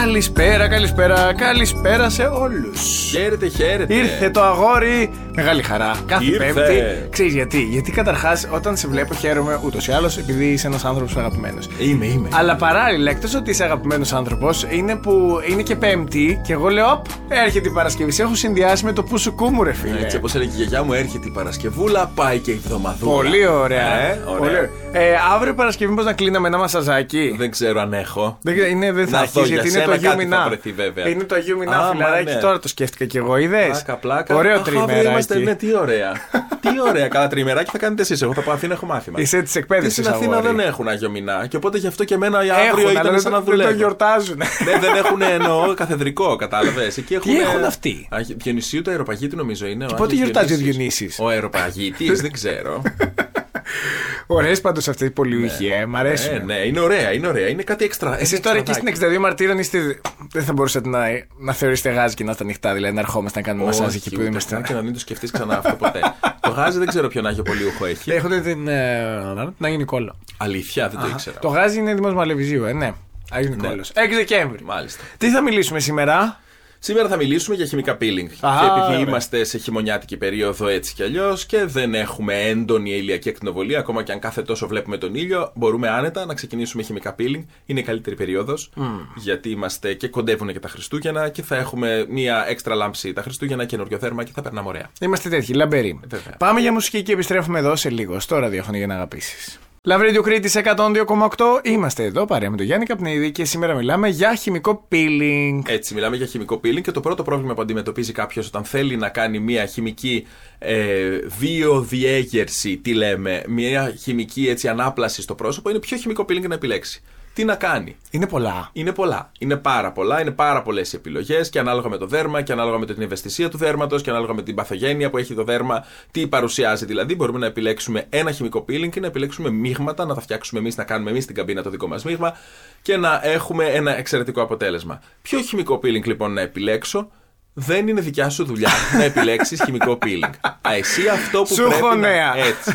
Καλησπέρα, καλησπέρα, καλησπέρα σε όλους. Χαίρετε, χαίρετε. Ήρθε το αγόρι. Μεγάλη χαρά. Κάθε Ήρθε. Πέμπτη. Ξέρεις γιατί; Γιατί καταρχάς όταν σε βλέπω χαίρομαι ούτως ή άλλως επειδή είσαι ένας άνθρωπος αγαπημένος. Είμαι, είμαι. Αλλά παράλληλα, εκτός ότι είσαι αγαπημένος άνθρωπος, είναι που είναι και Πέμπτη και εγώ λέω: Οπ, έρχεται η Παρασκευή. Σε έχω συνδυάσει με το που σου κούμου, ρε φίλε. Έτσι, όπως έλεγε η γιαγιά μου, έρχεται η Παρασκευούλα, πάει και η εβδομαδούλα. Πολύ ωραία. Ε, ωραία. Πολύ ωραία. Ε, αύριο Παρασκευή, μήπως να κλείναμε ένα μασαζάκι; Δεν ξέρω αν έχω. Δεν, ξέρω, είναι, δεν θα Να αρχίσει δω, γιατί για είναι το σένα Αγίου κάτι θα Μηνά. βρεθεί, βέβαια. Είναι το Αγίου Μηνά, Α, φιλαράκι. μα, ναι. Τώρα το σκέφτηκα κι εγώ, είδες; Πλάκα, πλάκα. Ωραίο Αχ, αύριο τριμεράκι. Είμαστε, ναι, τι ωραία. τι ωραία. Καλά, τριμεράκι θα κάνετε εσείς. Εγώ θα πάω Αθήνα, έχω μάθημα. Είσαι της Και εκπαίδευση. στην Αθήνα δεν έχουν Άγιο Μηνά. Και οπότε γι' αυτό και εμένα αύριο Έχουν, αλλά ήταν δεν, σαν να το- δεν το δουλεύω. γιορτάζουν. Ναι, δεν έχουν εννοώ καθεδρικό, κατάλαβες. Εκεί έχουν. έχουν αυτοί; Διονυσίου το αεροπαγίτη νομίζω είναι. Και πότε γιορτάζει ο Διονύσης; Ο αεροπαγίτη, δεν ξέρω. Ωραίες πάντως αυτέ οι πολιουχοί, ε, μ' αρέσουν. Ε, ναι, είναι ωραία, είναι ωραία. Είναι κάτι έξτρα. Εσεί τώρα εκεί στην 62 Μαρτύρων είστε. Δεν θα μπορούσατε να, να θεωρήσετε γάζι και να είστε ανοιχτά, δηλαδή να ερχόμαστε να κάνουμε μασάζ εκεί που είμαστε. Και να μην το σκεφτείς ξανά αυτό ποτέ. το γάζι δεν ξέρω ποιον Άγιο Πολιούχο έχει. Έχετε την. Ε, να γίνει κόλλο. Αλήθεια, δεν το ήξερα. Το γάζι είναι Δήμο Μαλεβιζίου, ε, ναι. Άγιο Νικόλο. 6 Δεκέμβρη. Μάλιστα. Τι θα μιλήσουμε σήμερα; Σήμερα θα μιλήσουμε για χημικά peeling. Α, και επειδή ωραία. είμαστε σε χειμωνιάτικη περίοδο έτσι κι αλλιώς και δεν έχουμε έντονη ηλιακή ακτινοβολία, ακόμα και αν κάθε τόσο βλέπουμε τον ήλιο, μπορούμε άνετα να ξεκινήσουμε χημικά peeling. Είναι η καλύτερη περίοδος, γιατί είμαστε και κοντεύουν και τα Χριστούγεννα και θα έχουμε μία έξτρα λάμψη τα Χριστούγεννα, καινούριο θέρμα και θα περνάμε ωραία. Είμαστε τέτοιοι, λαμπεροί. Βέβαια. Πάμε για μουσική και επιστρέφουμε εδώ σε λίγο. Στο ραδιόφωνο για να αγαπήσεις. Λαβρίδιο Κρήτη 102,8. Είμαστε εδώ παρέα με τον Γιάννη Καπνίδη και σήμερα μιλάμε για χημικό peeling. Έτσι, μιλάμε για χημικό peeling και το πρώτο πρόβλημα που αντιμετωπίζει κάποιος όταν θέλει να κάνει μια χημική ε, βιοδιέγερση, τι λέμε, μια χημική έτσι, ανάπλαση στο πρόσωπο, είναι ποιο χημικό peeling να επιλέξει. Τι να κάνει. Είναι πολλά. Είναι πολλά. Είναι πάρα πολλά. Είναι πάρα πολλές επιλογές και ανάλογα με το δέρμα και ανάλογα με την ευαισθησία του δέρματος και ανάλογα με την παθογένεια που έχει το δέρμα, τι παρουσιάζει δηλαδή. Μπορούμε να επιλέξουμε ένα χημικό peeling και να επιλέξουμε μείγματα, να τα φτιάξουμε εμείς, να κάνουμε εμείς στην καμπίνα το δικό μας μείγμα και να έχουμε ένα εξαιρετικό αποτέλεσμα. Ποιο χημικό peeling λοιπόν να επιλέξω, δεν είναι δικιά σου δουλειά να επιλέξεις χημικό peeling. Α, εσύ αυτό που Σου πρέπει. έχω να- νέα. Έτσι.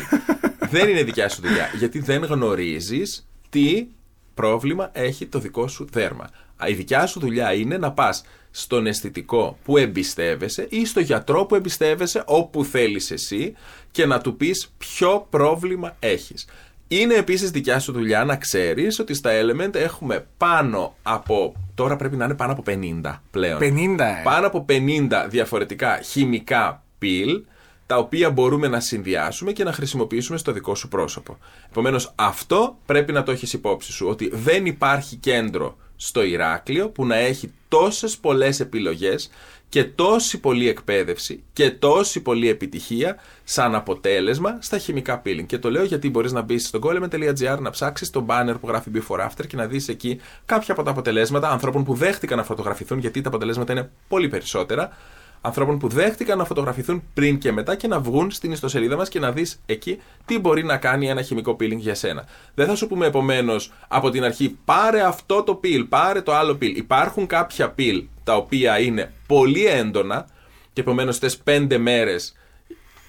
δεν είναι δικιά σου δουλειά. Γιατί δεν γνωρίζεις τι πρόβλημα έχει το δικό σου δέρμα. Α, Η δικιά σου δουλειά είναι να πας στον αισθητικό που εμπιστεύεσαι ή στο γιατρό που εμπιστεύεσαι όπου θέλεις εσύ και να του πεις ποιο πρόβλημα έχεις. Είναι επίσης δικιά σου δουλειά να ξέρεις ότι στα Element έχουμε πάνω από, τώρα πρέπει να είναι πάνω από 50 πλέον. 50, ε. Πάνω από 50 διαφορετικά χημικά πιλ τα οποία μπορούμε να συνδυάσουμε και να χρησιμοποιήσουμε στο δικό σου πρόσωπο. Επομένως αυτό πρέπει να το έχεις υπόψη σου, ότι δεν υπάρχει κέντρο στο Ηράκλειο που να έχει τόσες πολλές επιλογές και τόση πολλή εκπαίδευση και τόση πολλή επιτυχία σαν αποτέλεσμα στα χημικά peeling. Και το λέω γιατί μπορείς να μπεις στο golem.gr να ψάξεις το banner που γράφει before after και να δεις εκεί κάποια από τα αποτελέσματα ανθρώπων που δέχτηκαν να φωτογραφηθούν γιατί τα αποτελέσματα είναι πολύ περισσότερα ανθρώπων που δέχτηκαν να φωτογραφηθούν πριν και μετά και να βγουν στην ιστοσελίδα μας και να δεις εκεί τι μπορεί να κάνει ένα χημικό peeling για σένα. Δεν θα σου πούμε επομένως από την αρχή πάρε αυτό το peel, πάρε το άλλο peel. Υπάρχουν κάποια peel τα οποία είναι πολύ έντονα και επομένως θες πέντε μέρες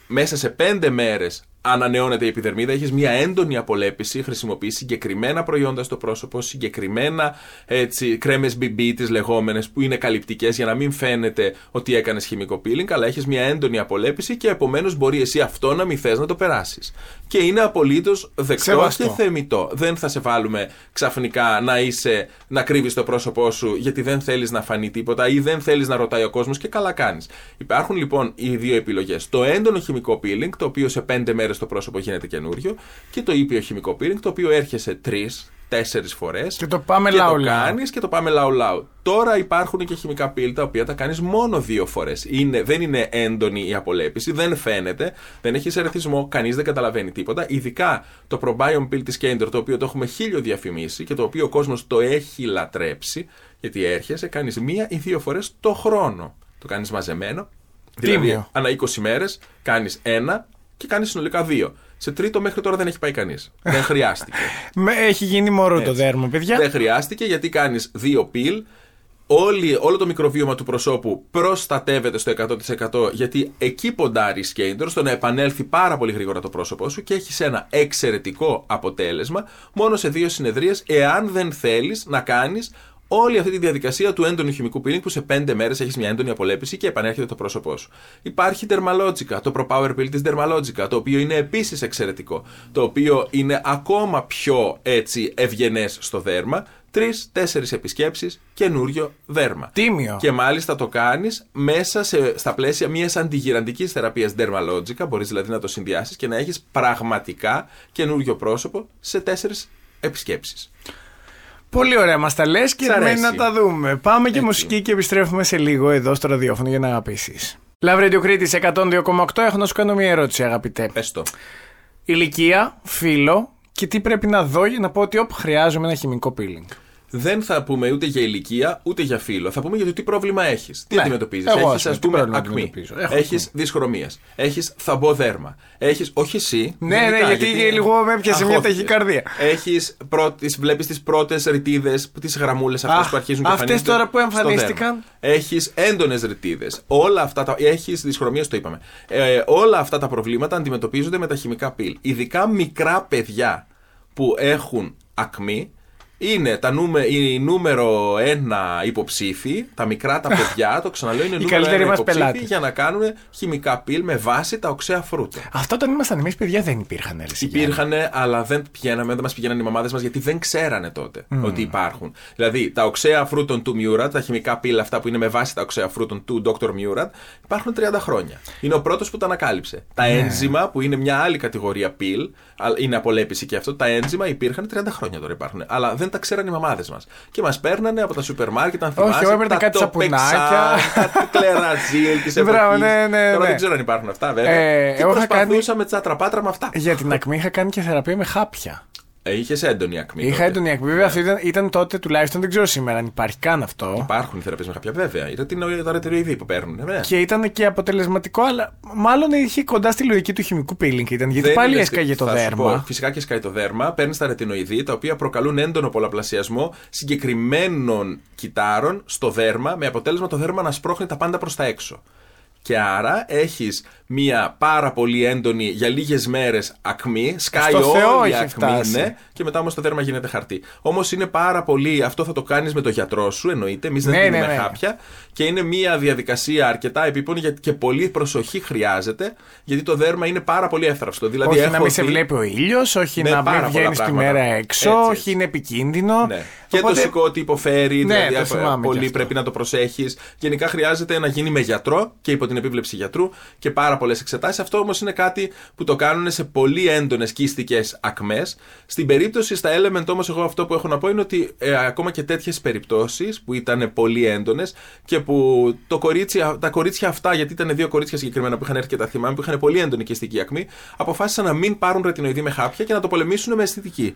μέσα σε πέντε μέρες ανανεώνεται η επιδερμίδα, έχεις μια έντονη απολέπιση, χρησιμοποιείς συγκεκριμένα προϊόντα στο πρόσωπο, συγκεκριμένα έτσι, κρέμες BB τις λεγόμενες που είναι καλυπτικές για να μην φαίνεται ότι έκανες χημικό peeling, αλλά έχεις μια έντονη απολέπιση και επομένως μπορεί εσύ αυτό να μην θες να το περάσεις. Και είναι απολύτως δεκτό Σεβαστό. και θεμητό. Δεν θα σε βάλουμε ξαφνικά να είσαι, να κρύβεις το πρόσωπό σου γιατί δεν θέλεις να φανεί τίποτα ή δεν θέλεις να ρωτάει ο κόσμος και καλά κάνεις. Υπάρχουν λοιπόν οι δύο επιλογές. Το έντονο χημικό peeling, το οποίο σε πέντε μέρες το πρόσωπο γίνεται καινούριο και το ήπιο χημικό peeling, το οποίο έρχεσαι τρεις, τέσσερις φορές Και το πάμε και λαού το λαού. κάνεις και το πάμε λαού λαού. Τώρα υπάρχουν και χημικά πύλ τα οποία τα κάνεις μόνο δύο φορές. Είναι, δεν είναι έντονη η απολέπιση, δεν φαίνεται, δεν έχει ερεθισμό, κανείς δεν καταλαβαίνει τίποτα. Ειδικά το Probiome Pill της Kender, το οποίο το έχουμε χίλιο διαφημίσει και το οποίο ο κόσμος το έχει λατρέψει, γιατί έρχεσαι, κάνεις μία ή δύο φορές το χρόνο. Το κάνεις μαζεμένο. Δηλαδή, Τίμιο. ανά 20 μέρες κάνεις ένα και κάνεις συνολικά δύο. Σε τρίτο μέχρι τώρα δεν έχει πάει κανείς. δεν χρειάστηκε. Με, έχει γίνει μωρό το Έτσι. δέρμα, παιδιά. Δεν χρειάστηκε γιατί κάνεις δύο πιλ. Όλη, όλο το μικροβίωμα του προσώπου προστατεύεται στο 100% γιατί εκεί ποντάρει σκέιντερ στο να επανέλθει πάρα πολύ γρήγορα το πρόσωπό σου και έχεις ένα εξαιρετικό αποτέλεσμα μόνο σε δύο συνεδρίες εάν δεν θέλεις να κάνεις όλη αυτή τη διαδικασία του έντονου χημικού peeling που σε 5 μέρες έχεις μια έντονη απολέπιση και επανέρχεται το πρόσωπό σου. Υπάρχει Dermalogica, το Pro Power Peel της Dermalogica, το οποίο είναι επίσης εξαιρετικό. Το οποίο είναι ακόμα πιο έτσι ευγενές στο δέρμα. Τρει-τέσσερι επισκέψεις, καινούριο δέρμα. Τίμιο. Και μάλιστα το κάνεις μέσα σε, στα πλαίσια μιας αντιγυραντικής θεραπείας Dermalogica. Μπορείς δηλαδή να το συνδυάσεις και να έχεις πραγματικά καινούριο πρόσωπο σε τέσσερις επισκέψεις. Πολύ ωραία μας τα λες και Σ' αρέσει. μένει να τα δούμε. Πάμε και Έτσι. μουσική και επιστρέφουμε σε λίγο εδώ στο ραδιόφωνο για να αγαπήσεις. Love Radio Κρήτης 102,8. Έχω να σου κάνω μια ερώτηση, αγαπητέ. Πες το. Ηλικία, φίλο και τι πρέπει να δω για να πω ότι όπ, χρειάζομαι ένα χημικό peeling. Δεν θα πούμε ούτε για ηλικία ούτε για φύλλο. Θα πούμε για το τι πρόβλημα έχεις. Τι Ναι. αντιμετωπίζεις. Εγώ, ας Έχει, πούμε, ας τι πούμε, πρόβλημα ακμή. αντιμετωπίζω. Έχω Έχεις ακμή. δυσχρωμίε. Έχεις θαμπό δέρμα. Έχεις, όχι εσύ. Ναι, γενικά, ναι, γιατί λίγο με έπιασε μια αγχώθηκες. ταχυκαρδία. Έχεις, βλέπεις τις πρώτες ρητίδες, τις γραμμούλες αυτές Αχ, που αρχίζουν και αυτές εμφανίζονται τώρα που στο εμφανίστηκαν. δέρμα. Έχεις έντονες ρητίδες. Όλα αυτά τα. Έχεις δυσχρωμίε, το είπαμε. Ε, όλα αυτά τα προβλήματα αντιμετωπίζονται με τα χημικά πυλ. Ειδικά μικρά παιδιά που έχουν ακμή. Είναι τα νούμε, οι νούμερο ένα υποψήφοι, τα μικρά τα παιδιά, το ξαναλέω, είναι νούμερο καλύτεροι ένα μας υποψήφοι πελάτες. για να κάνουν χημικά πυλ με βάση τα οξέα φρούτα. Αυτά όταν ήμασταν εμείς παιδιά δεν υπήρχαν. Ρε, Σιγιάννη. Υπήρχαν, αλλά δεν πηγαίναμε, δεν μας πηγαίναν οι μαμάδες μας γιατί δεν ξέρανε τότε ότι υπάρχουν. Δηλαδή, τα οξέα φρούτων του Μιούρατ, τα χημικά πύλα αυτά που είναι με βάση τα οξέα φρούτων του Dr. Μιούρατ, υπάρχουν 30 χρόνια. Είναι ο πρώτος που τα ανακάλυψε. Τα ένζημα, που είναι μια άλλη κατηγορία πύλ, α- είναι απολέπιση και αυτό, τα ένζημα υπήρχαν 30 χρόνια τώρα υπάρχουν. Αλλά δεν τα ξέραν οι μαμάδες μας. Και μας παίρνανε από τα σούπερ μάρκετ, αν Όχι, θυμάσαι, εγώ έπαιρνα τα κάτι Τοπεξάν, σαπουνάκια. τα κλεραζίλ της Μπράβο, εποχής. ναι, ναι, Τώρα ναι. δεν ξέρω αν υπάρχουν αυτά, βέβαια. Ε, και εγώ είχα κάνει- προσπαθούσαμε τσάτρα-πάτρα με αυτά. Για την ακμή είχα κάνει και θεραπεία με χάπια. Είχες έντονη ακμή. Είχα τότε. έντονη ακμή. Βέβαια, αυτό ήταν, ήταν τότε τουλάχιστον, δεν ξέρω σήμερα αν υπάρχει καν αυτό. Υπάρχουν θεραπείες με κάποια βέβαια. Είναι την τα ρετεροειδή που παίρνουν. Ναι. Και ήταν και αποτελεσματικό, αλλά μάλλον είχε κοντά στη λογική του χημικού peeling ήταν. Γιατί Δεν πάλι είναι- έσκαγε το θα σου δέρμα. πω, φυσικά και σκάει το δέρμα. Παίρνεις τα ρετινοειδή, τα οποία προκαλούν έντονο πολλαπλασιασμό συγκεκριμένων κυτάρων στο δέρμα, με αποτέλεσμα το δέρμα να σπρώχνει τα πάντα προς τα έξω. Και άρα έχεις μία πάρα πολύ έντονη για λίγες μέρες ακμή, σκάει Στο Θεό όλη η έχει ακμή, φτάσει. ναι, και μετά όμως το δέρμα γίνεται χαρτί. Όμως είναι πάρα πολύ. Αυτό θα το κάνεις με το γιατρό σου, εννοείται. Εμείς δεν Ναι, δίνουμε ναι, ναι. χάπια. Και είναι μία διαδικασία αρκετά επίπονη γιατί και πολύ προσοχή χρειάζεται, γιατί το δέρμα είναι πάρα πολύ εύθραυστο. Δηλαδή, όχι να έχω μην σε δει- βλέπει ο ήλιος, όχι Ναι, να πάρα μην πολλά βγαίνεις τη πράγματα. μέρα έξω, Έτσι, όχι έτσι. είναι επικίνδυνο. Ναι. Και Οπότε- το σηκώτη υποφέρει, Ναι, δηλαδή το απ- θυμάμαι κι πολύ αυτό. πρέπει να το προσέχεις. Γενικά χρειάζεται να γίνει με γιατρό και υπό την επίβλεψη γιατρού και πάρα πολλές εξετάσεις. Αυτό όμως είναι κάτι που το κάνουν σε πολύ έντονες κύστικε ακμές. Στην περίπτωση στα Element όμως, εγώ αυτό που έχω να πω είναι ότι ε, ακόμα και τέτοιες περιπτώσεις που ήταν πολύ έντονες και που το κορίτσι, τα κορίτσια αυτά, γιατί ήταν δύο κορίτσια συγκεκριμένα που είχαν έρθει και τα θυμάμαι, που είχαν πολύ έντονη κύστικη ακμή, αποφάσισαν να μην πάρουν ρετινοειδή με χάπια και να το πολεμήσουν με αισθητική.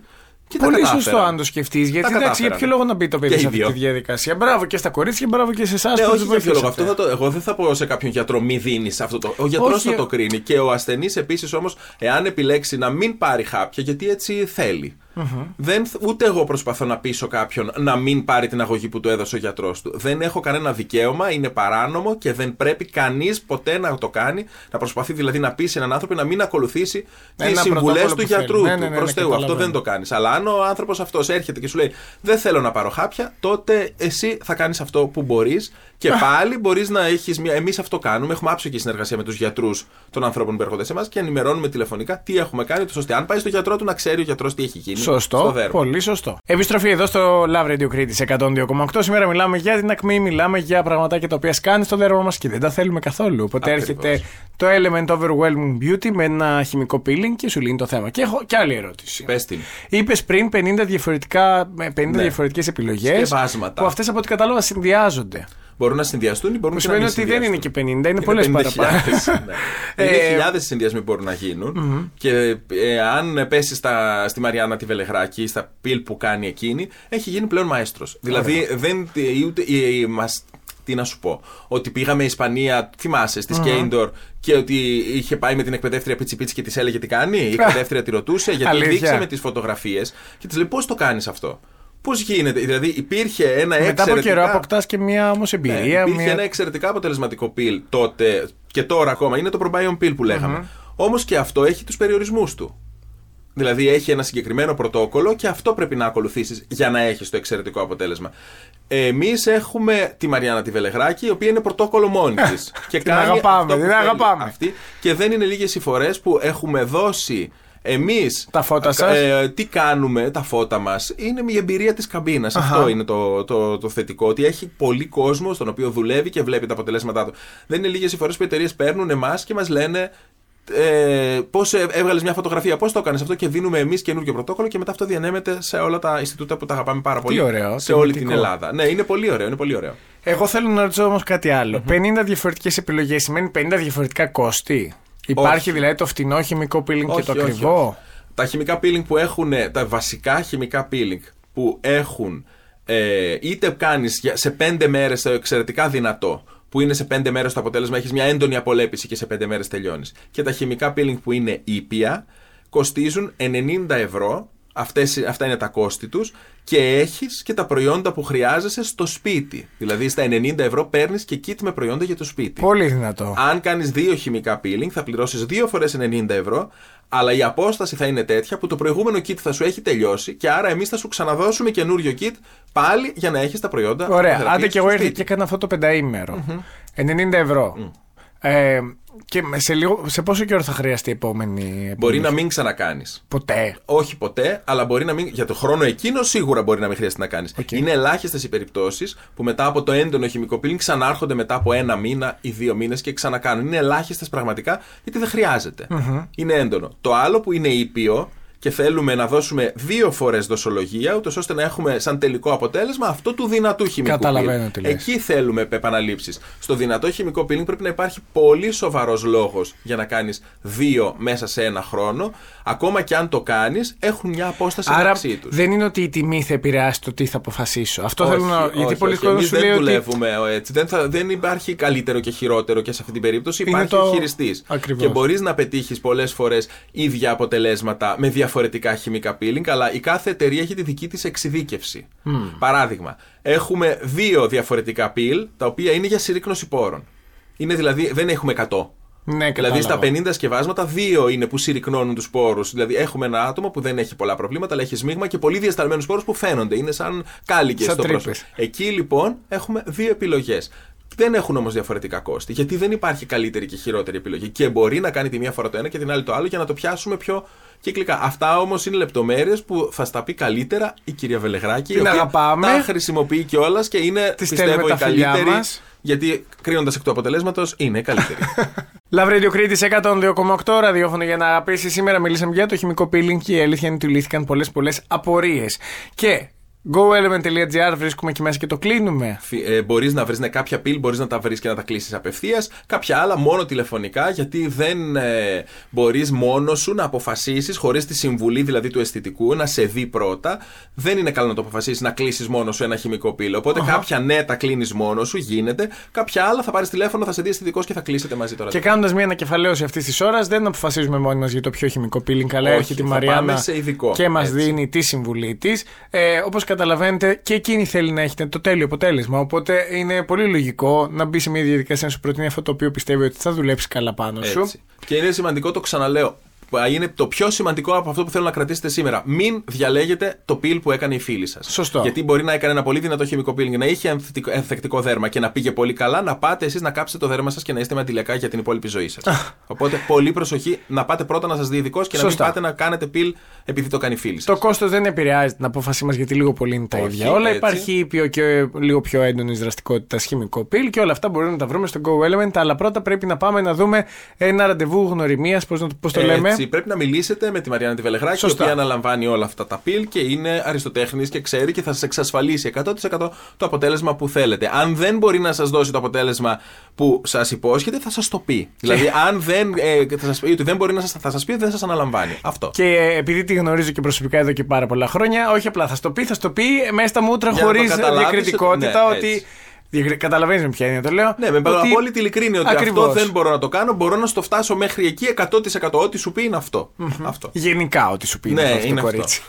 Και τα Πολύ κατάφεραν. σωστό αν το σκεφτείς. Γιατί εντάξει, για κατάφεραν. ποιο λόγο να μπει το παιδί Και σε οι αυτή δύο. τη διαδικασία; Μπράβο και στα κορίτσια, μπράβο και σε εσάς Ναι, που όχι τους για ποιο λόγο. βοηθήσατε. Αυτό θα το, εγώ δεν θα πω σε κάποιον γιατρό μη δίνεις αυτό το. Ο γιατρός Όχι. θα το κρίνει. Και ο ασθενής επίσης όμως, εάν επιλέξει να μην πάρει χάπια, γιατί έτσι θέλει. Δεν, θ- ούτε εγώ προσπαθώ να πείσω κάποιον να μην πάρει την αγωγή που του έδωσε ο γιατρός του. Δεν έχω κανένα δικαίωμα, είναι παράνομο και δεν πρέπει κανείς ποτέ να το κάνει. Να προσπαθεί δηλαδή να πείσει έναν άνθρωπο να μην ακολουθήσει τις Ένα συμβουλές πρωτόκολλο του που θέλει. γιατρού Ναι, του. ναι, ναι, Προς ναι, Θεού, αυτό καταλαβαίνω. δεν το κάνεις. Αλλά αν ο άνθρωπος αυτός έρχεται και σου λέει Δεν θέλω να πάρω χάπια, τότε εσύ θα κάνεις αυτό που μπορείς και πάλι μπορείς να έχεις μια. Εμείς αυτό κάνουμε. Έχουμε άψογη συνεργασία με τους γιατρούς των ανθρώπων που έρχονται σε εμάς και ενημερώνουμε τηλεφωνικά τι έχουμε κάνει, τόσο ώστε αν πάει στο γιατρό του να ξέρει ο γιατρός τι έχει γίνει. Στο Σωστό. δέρμα. Πολύ σωστό. Επιστροφή εδώ στο Love Radio Critics 102,8. Σήμερα μιλάμε για την ακμή, μιλάμε για πραγματάκια τα οποία σκάνει στο δέρμα μας και δεν τα θέλουμε καθόλου. Οπότε Ακριβώς. έρχεται το Element Overwhelming Beauty με ένα χημικό peeling και σου λύνει το θέμα. Και έχω και άλλη ερώτηση. Πες την. Είπες πριν 50 διαφορετικά, με 50 Ναι. διαφορετικές επιλογές Σκευάσματα. που αυτές από ό,τι κατάλαβα συνδυάζονται. Μπορούν να συνδυαστούν ή μπορούν Που και να μην σημαίνει ότι δεν είναι και 50, είναι Είναι πολλές 50.000, παραπάνω. ναι. Ε, Είναι χιλιάδες συνδυασμοί που μπορούν να γινουν Και ε, αν πέσει στη Μαριάννα τη Βελεγράκη, στα πιλ που κάνει εκείνη, έχει γίνει πλέον μαέστρος. Δηλαδή δεν. ε, Ούτε, ε, ε, μας, τι να σου πω. Ότι πήγαμε Ισπανία, θυμάσαι, στη Σκέιντορ και ότι είχε πάει με την εκπαιδεύτρια Πίτσι Πίτσι και της έλεγε τι κάνει. Η εκπαιδεύτρια τη ρωτούσε γιατί Αλήθεια. δείξαμε τις φωτογραφίες και της λέει πώς το κάνεις αυτό; Πώς γίνεται, δηλαδή υπήρχε ένα Μετά από εξαιρετικά... καιρό αποκτάς και μια όμως Ναι, εμπειρία. υπήρχε μια... ένα εξαιρετικά αποτελεσματικό πιλ τότε και τώρα ακόμα. Είναι το Probion Pill που λεγαμε Όμως και αυτό έχει τους περιορισμούς του. Δηλαδή έχει ένα συγκεκριμένο πρωτόκολλο και αυτό πρέπει να ακολουθήσεις για να έχεις το εξαιρετικό αποτέλεσμα. Εμείς έχουμε τη Μαριάννα τη Βελεγράκη, η οποία είναι πρωτόκολλο μόνη της. και την αγαπάμε, την αγαπάμε. Αυτή, και δεν είναι λίγες οι φορές που έχουμε δώσει Εμείς. Τα φώτα σας; Ε, τι κάνουμε, τα φώτα μας, είναι η εμπειρία της καμπίνας. Αυτό είναι το, το, το θετικό. Ότι έχει πολύ κόσμο στον οποίο δουλεύει και βλέπει τα αποτελέσματά του. Δεν είναι λίγες οι φορές που οι εταιρείες παίρνουν εμάς και μας λένε ε, πώς έβγαλες μια φωτογραφία, πώς το έκανες αυτό και δίνουμε εμείς καινούργιο πρωτόκολλο και μετά αυτό διανέμεται σε όλα τα Ινστιτούτα που τα αγαπάμε πάρα πολύ. ωραίο, σε όλη την Ελλάδα. Ναι, είναι πολύ ωραίο, είναι πολύ ωραίο. Εγώ θέλω να ρωτήσω όμως κάτι 50 διαφορετικές επιλογές σημαίνει 50 διαφορετικά κόστη; Υπάρχει δηλαδή το φτηνό χημικό peeling και το ακριβό; Τα χημικά peeling που έχουν, τα βασικά χημικά peeling που έχουν ε, είτε κάνεις σε 5 μέρες εξαιρετικά δυνατό, που είναι σε 5 μέρες το αποτέλεσμα, έχεις μια έντονη απολέπιση και σε 5 μέρες τελειώνεις. Και τα χημικά peeling που είναι ήπια κοστίζουν 90 ευρώ. Αυτές, αυτά είναι τα κόστη τους και έχεις και τα προϊόντα που χρειάζεσαι στο σπίτι. Δηλαδή στα 90 ευρώ παίρνεις και kit με προϊόντα για το σπίτι. Πολύ δυνατό. Αν κάνεις δύο χημικά peeling θα πληρώσεις δύο φορές 90 ευρώ αλλά η απόσταση θα είναι τέτοια που το προηγούμενο kit θα σου έχει τελειώσει και άρα εμείς θα σου ξαναδώσουμε καινούριο kit πάλι για να έχεις τα προϊόντα. Ωραία. Άντε και εγώ ήρθα και έκανα αυτό το πενταήμερο. 90 ευρώ. Ε, και σε, λίγο, σε πόσο καιρό θα χρειαστεί η επόμενη. Μπορεί να μην ξανακάνεις. Ποτέ. Όχι ποτέ, αλλά μπορεί να μην. Για το χρόνο εκείνο σίγουρα μπορεί να μην χρειαστεί να κάνεις. Είναι ελάχιστες οι περιπτώσεις που μετά από το έντονο χημικό peeling ξανάρχονται μετά από ένα μήνα ή δύο μήνες και ξανακάνουν. Είναι ελάχιστες πραγματικά γιατί δεν χρειαζεται Είναι έντονο. Το άλλο που είναι ήπιο και θέλουμε να δώσουμε δύο φορές δοσολογία, ούτως ώστε να έχουμε σαν τελικό αποτέλεσμα αυτό του δυνατού χημικού Καταλαβαίνω τι λες. Εκεί θέλουμε επαναλήψει. Στο δυνατό χημικό peeling πρέπει να υπάρχει πολύ σοβαρός λόγος για να κάνεις δύο μέσα σε ένα χρόνο. Ακόμα και αν το κάνεις, έχουν μια απόσταση Άρα, μεταξύ τους. Δεν είναι ότι η τιμή θα επηρεάσει το τι θα αποφασίσω. Αυτό όχι, θέλω να. Όχι, γιατί πολλοί κόσμοι σου δεν λέει ότι. δουλεύουμε έτσι. Δεν, θα, δεν υπάρχει καλύτερο και χειρότερο και σε αυτή την περίπτωση. Είναι Υπάρχει το- χειριστής. Ακριβώς. Και μπορείς να πετύχεις πολλές φορές ίδια αποτελέσματα με διαφορετικά χημικά peeling, αλλά η κάθε εταιρεία έχει τη δική της εξειδίκευση. Παράδειγμα, έχουμε δύο διαφορετικά peel τα οποία είναι για συρρήκνωση πόρων. Είναι δηλαδή, δεν έχουμε 100. Ναι, Δηλαδή στα κατάλαβα. 50 σκευάσματα, δύο είναι που συρρυκνώνουν τους σπόρου. Δηλαδή έχουμε ένα άτομο που δεν έχει πολλά προβλήματα, αλλά έχει σμίγμα και πολύ διασταλμένους σπόρου που φαίνονται. Είναι σαν κάλικες Σαν στο τρύπες. πρόσωπο. Εκεί λοιπόν έχουμε δύο επιλογές. Δεν έχουν όμως διαφορετικά κόστη. Γιατί δεν υπάρχει καλύτερη και χειρότερη επιλογή. Και μπορεί να κάνει τη μία φορά το ένα και την άλλη το άλλο για να το πιάσουμε πιο κυκλικά. Αυτά όμως είναι λεπτομέρειες που θα στα πει καλύτερα η κυρία Βελεγράκη. Την η οποία αγαπάμε. Τα χρησιμοποιεί κιόλας και είναι Της πιστεύω στέλνουμε η τα φιλιά καλύτερη. μας. Γιατί κρίνοντας εκ του αποτελέσματος είναι η καλύτερη. Love Radio Κρήτη 102,8 ραδιόφωνο για να αγαπήσει. Σήμερα μιλήσαμε για το χημικό peeling και η αλήθεια είναι ότι λύθηκαν πολλές πολλές απορίες. Και goelement.gr βρίσκουμε εκεί μέσα και το κλείνουμε. ε, μπορείς να βρεις ναι, κάποια πύλη, μπορείς να τα βρεις και να τα κλείσεις απευθείας. Κάποια άλλα μόνο τηλεφωνικά, γιατί δεν ε, μπορείς μόνος σου να αποφασίσεις, χωρίς τη συμβουλή δηλαδή του αισθητικού, να σε δει πρώτα. Δεν είναι καλό να το αποφασίσεις να κλείσεις μόνος σου ένα χημικό πύλο. Οπότε κάποια ναι, τα κλείνεις μόνος σου, γίνεται. Κάποια άλλα θα πάρεις τηλέφωνο, θα σε δει αισθητικός και θα κλείσετε μαζί τώρα. Και κάνοντας μια ανακεφαλαίωση αυτής της ώρας, δεν αποφασίζουμε μόνοι μας για το πιο χημικό peeling, αλλά Όχι, έρχεται η θα Μαριάννα πάμε σε ειδικό. και μας Έτσι. δίνει τη συμβουλή της. Ε, Όπως καταλαβαίνετε, και εκείνη θέλει να έχετε το τέλειο αποτέλεσμα. Οπότε είναι πολύ λογικό να μπει σε μια διαδικασία να σου προτείνει αυτό το οποίο πιστεύει ότι θα δουλέψει καλά πάνω σου. Έτσι. Και είναι σημαντικό, το ξαναλέω. Είναι το πιο σημαντικό από αυτό που θέλω να κρατήσετε σήμερα. Μην διαλέγετε το πιλ που έκανε η φίλη σας. Σωστό. Γιατί μπορεί να έκανε ένα πολύ δυνατό χημικό peeling, να είχε ανθεκτικό- ανθεκτικό δέρμα και να πήγε πολύ καλά, να πάτε εσείς να κάψετε το δέρμα σας και να είστε με αντιλιακά για την υπόλοιπη ζωή σας. Οπότε πολύ προσοχή να πάτε πρώτα να σας δει ειδικός και να Σωστά. μην πάτε να κάνετε πιλ επειδή το κάνει η φίλη Το σα. κόστος δεν επηρεάζει την απόφασή μας γιατί λίγο πολύ είναι τα Όχι, ίδια. Όλα έτσι. υπάρχει ήπιο και λίγο πιο έντονη δραστικότητα χημικό πύλ και όλα αυτά μπορούμε να τα βρούμε στο Go Element. Αλλά πρώτα πρέπει να πάμε να δούμε ένα ραντεβού γνωριμίας. Πώς το λέμε. Έτσι, πρέπει να μιλήσετε με τη Μαριάννα τη Βελεγράκη, Σωστά. η οποία αναλαμβάνει όλα αυτά τα πιλ και είναι αριστοτέχνης και ξέρει και θα σας εξασφαλίσει 100% το αποτέλεσμα που θέλετε. Αν δεν μπορεί να σας δώσει το αποτέλεσμα που σας υπόσχεται, θα σας το πει. Δηλαδή, αν δεν, ε, θα σας πει ότι δεν μπορεί να σας θα σας πει, δεν σας αναλαμβάνει. Αυτό. Και ε, επειδή τη γνωρίζω και προσωπικά εδώ και πάρα πολλά χρόνια, όχι απλά θα στο πει, θα στο πει μέσα στα μούτρα Για να χωρίς το καταλάβεις διακριτικότητα ότι- ναι, ότι. έτσι. Καταλαβαίνεις με ποια είναι το λέω. Ναι, με ότι- απόλυτη ειλικρίνεια ότι Ακριβώς. αυτό δεν μπορώ να το κάνω, μπορώ να στο φτάσω μέχρι εκεί 100% ό,τι σου πει είναι αυτό. αυτό. Γενικά, ό,τι σου πει Ναι, αυτό είναι το αυτό. κορίτσι.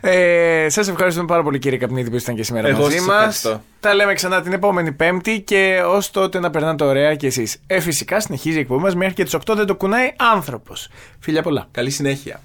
ε, Σας ευχαριστούμε πάρα πολύ, κύριε Καπνίδη, που ήσταν και σήμερα Εγώ μαζί σας μας. ευχαριστώ. Τα λέμε ξανά την επόμενη Πέμπτη και ως τότε να περνάτε ωραία κι εσείς. Ε, φυσικά συνεχίζει η εκπομπή μας μέχρι και τις 8 δεν το κουνάει άνθρωπος. Φιλιά πολλά. Καλή συνέχεια.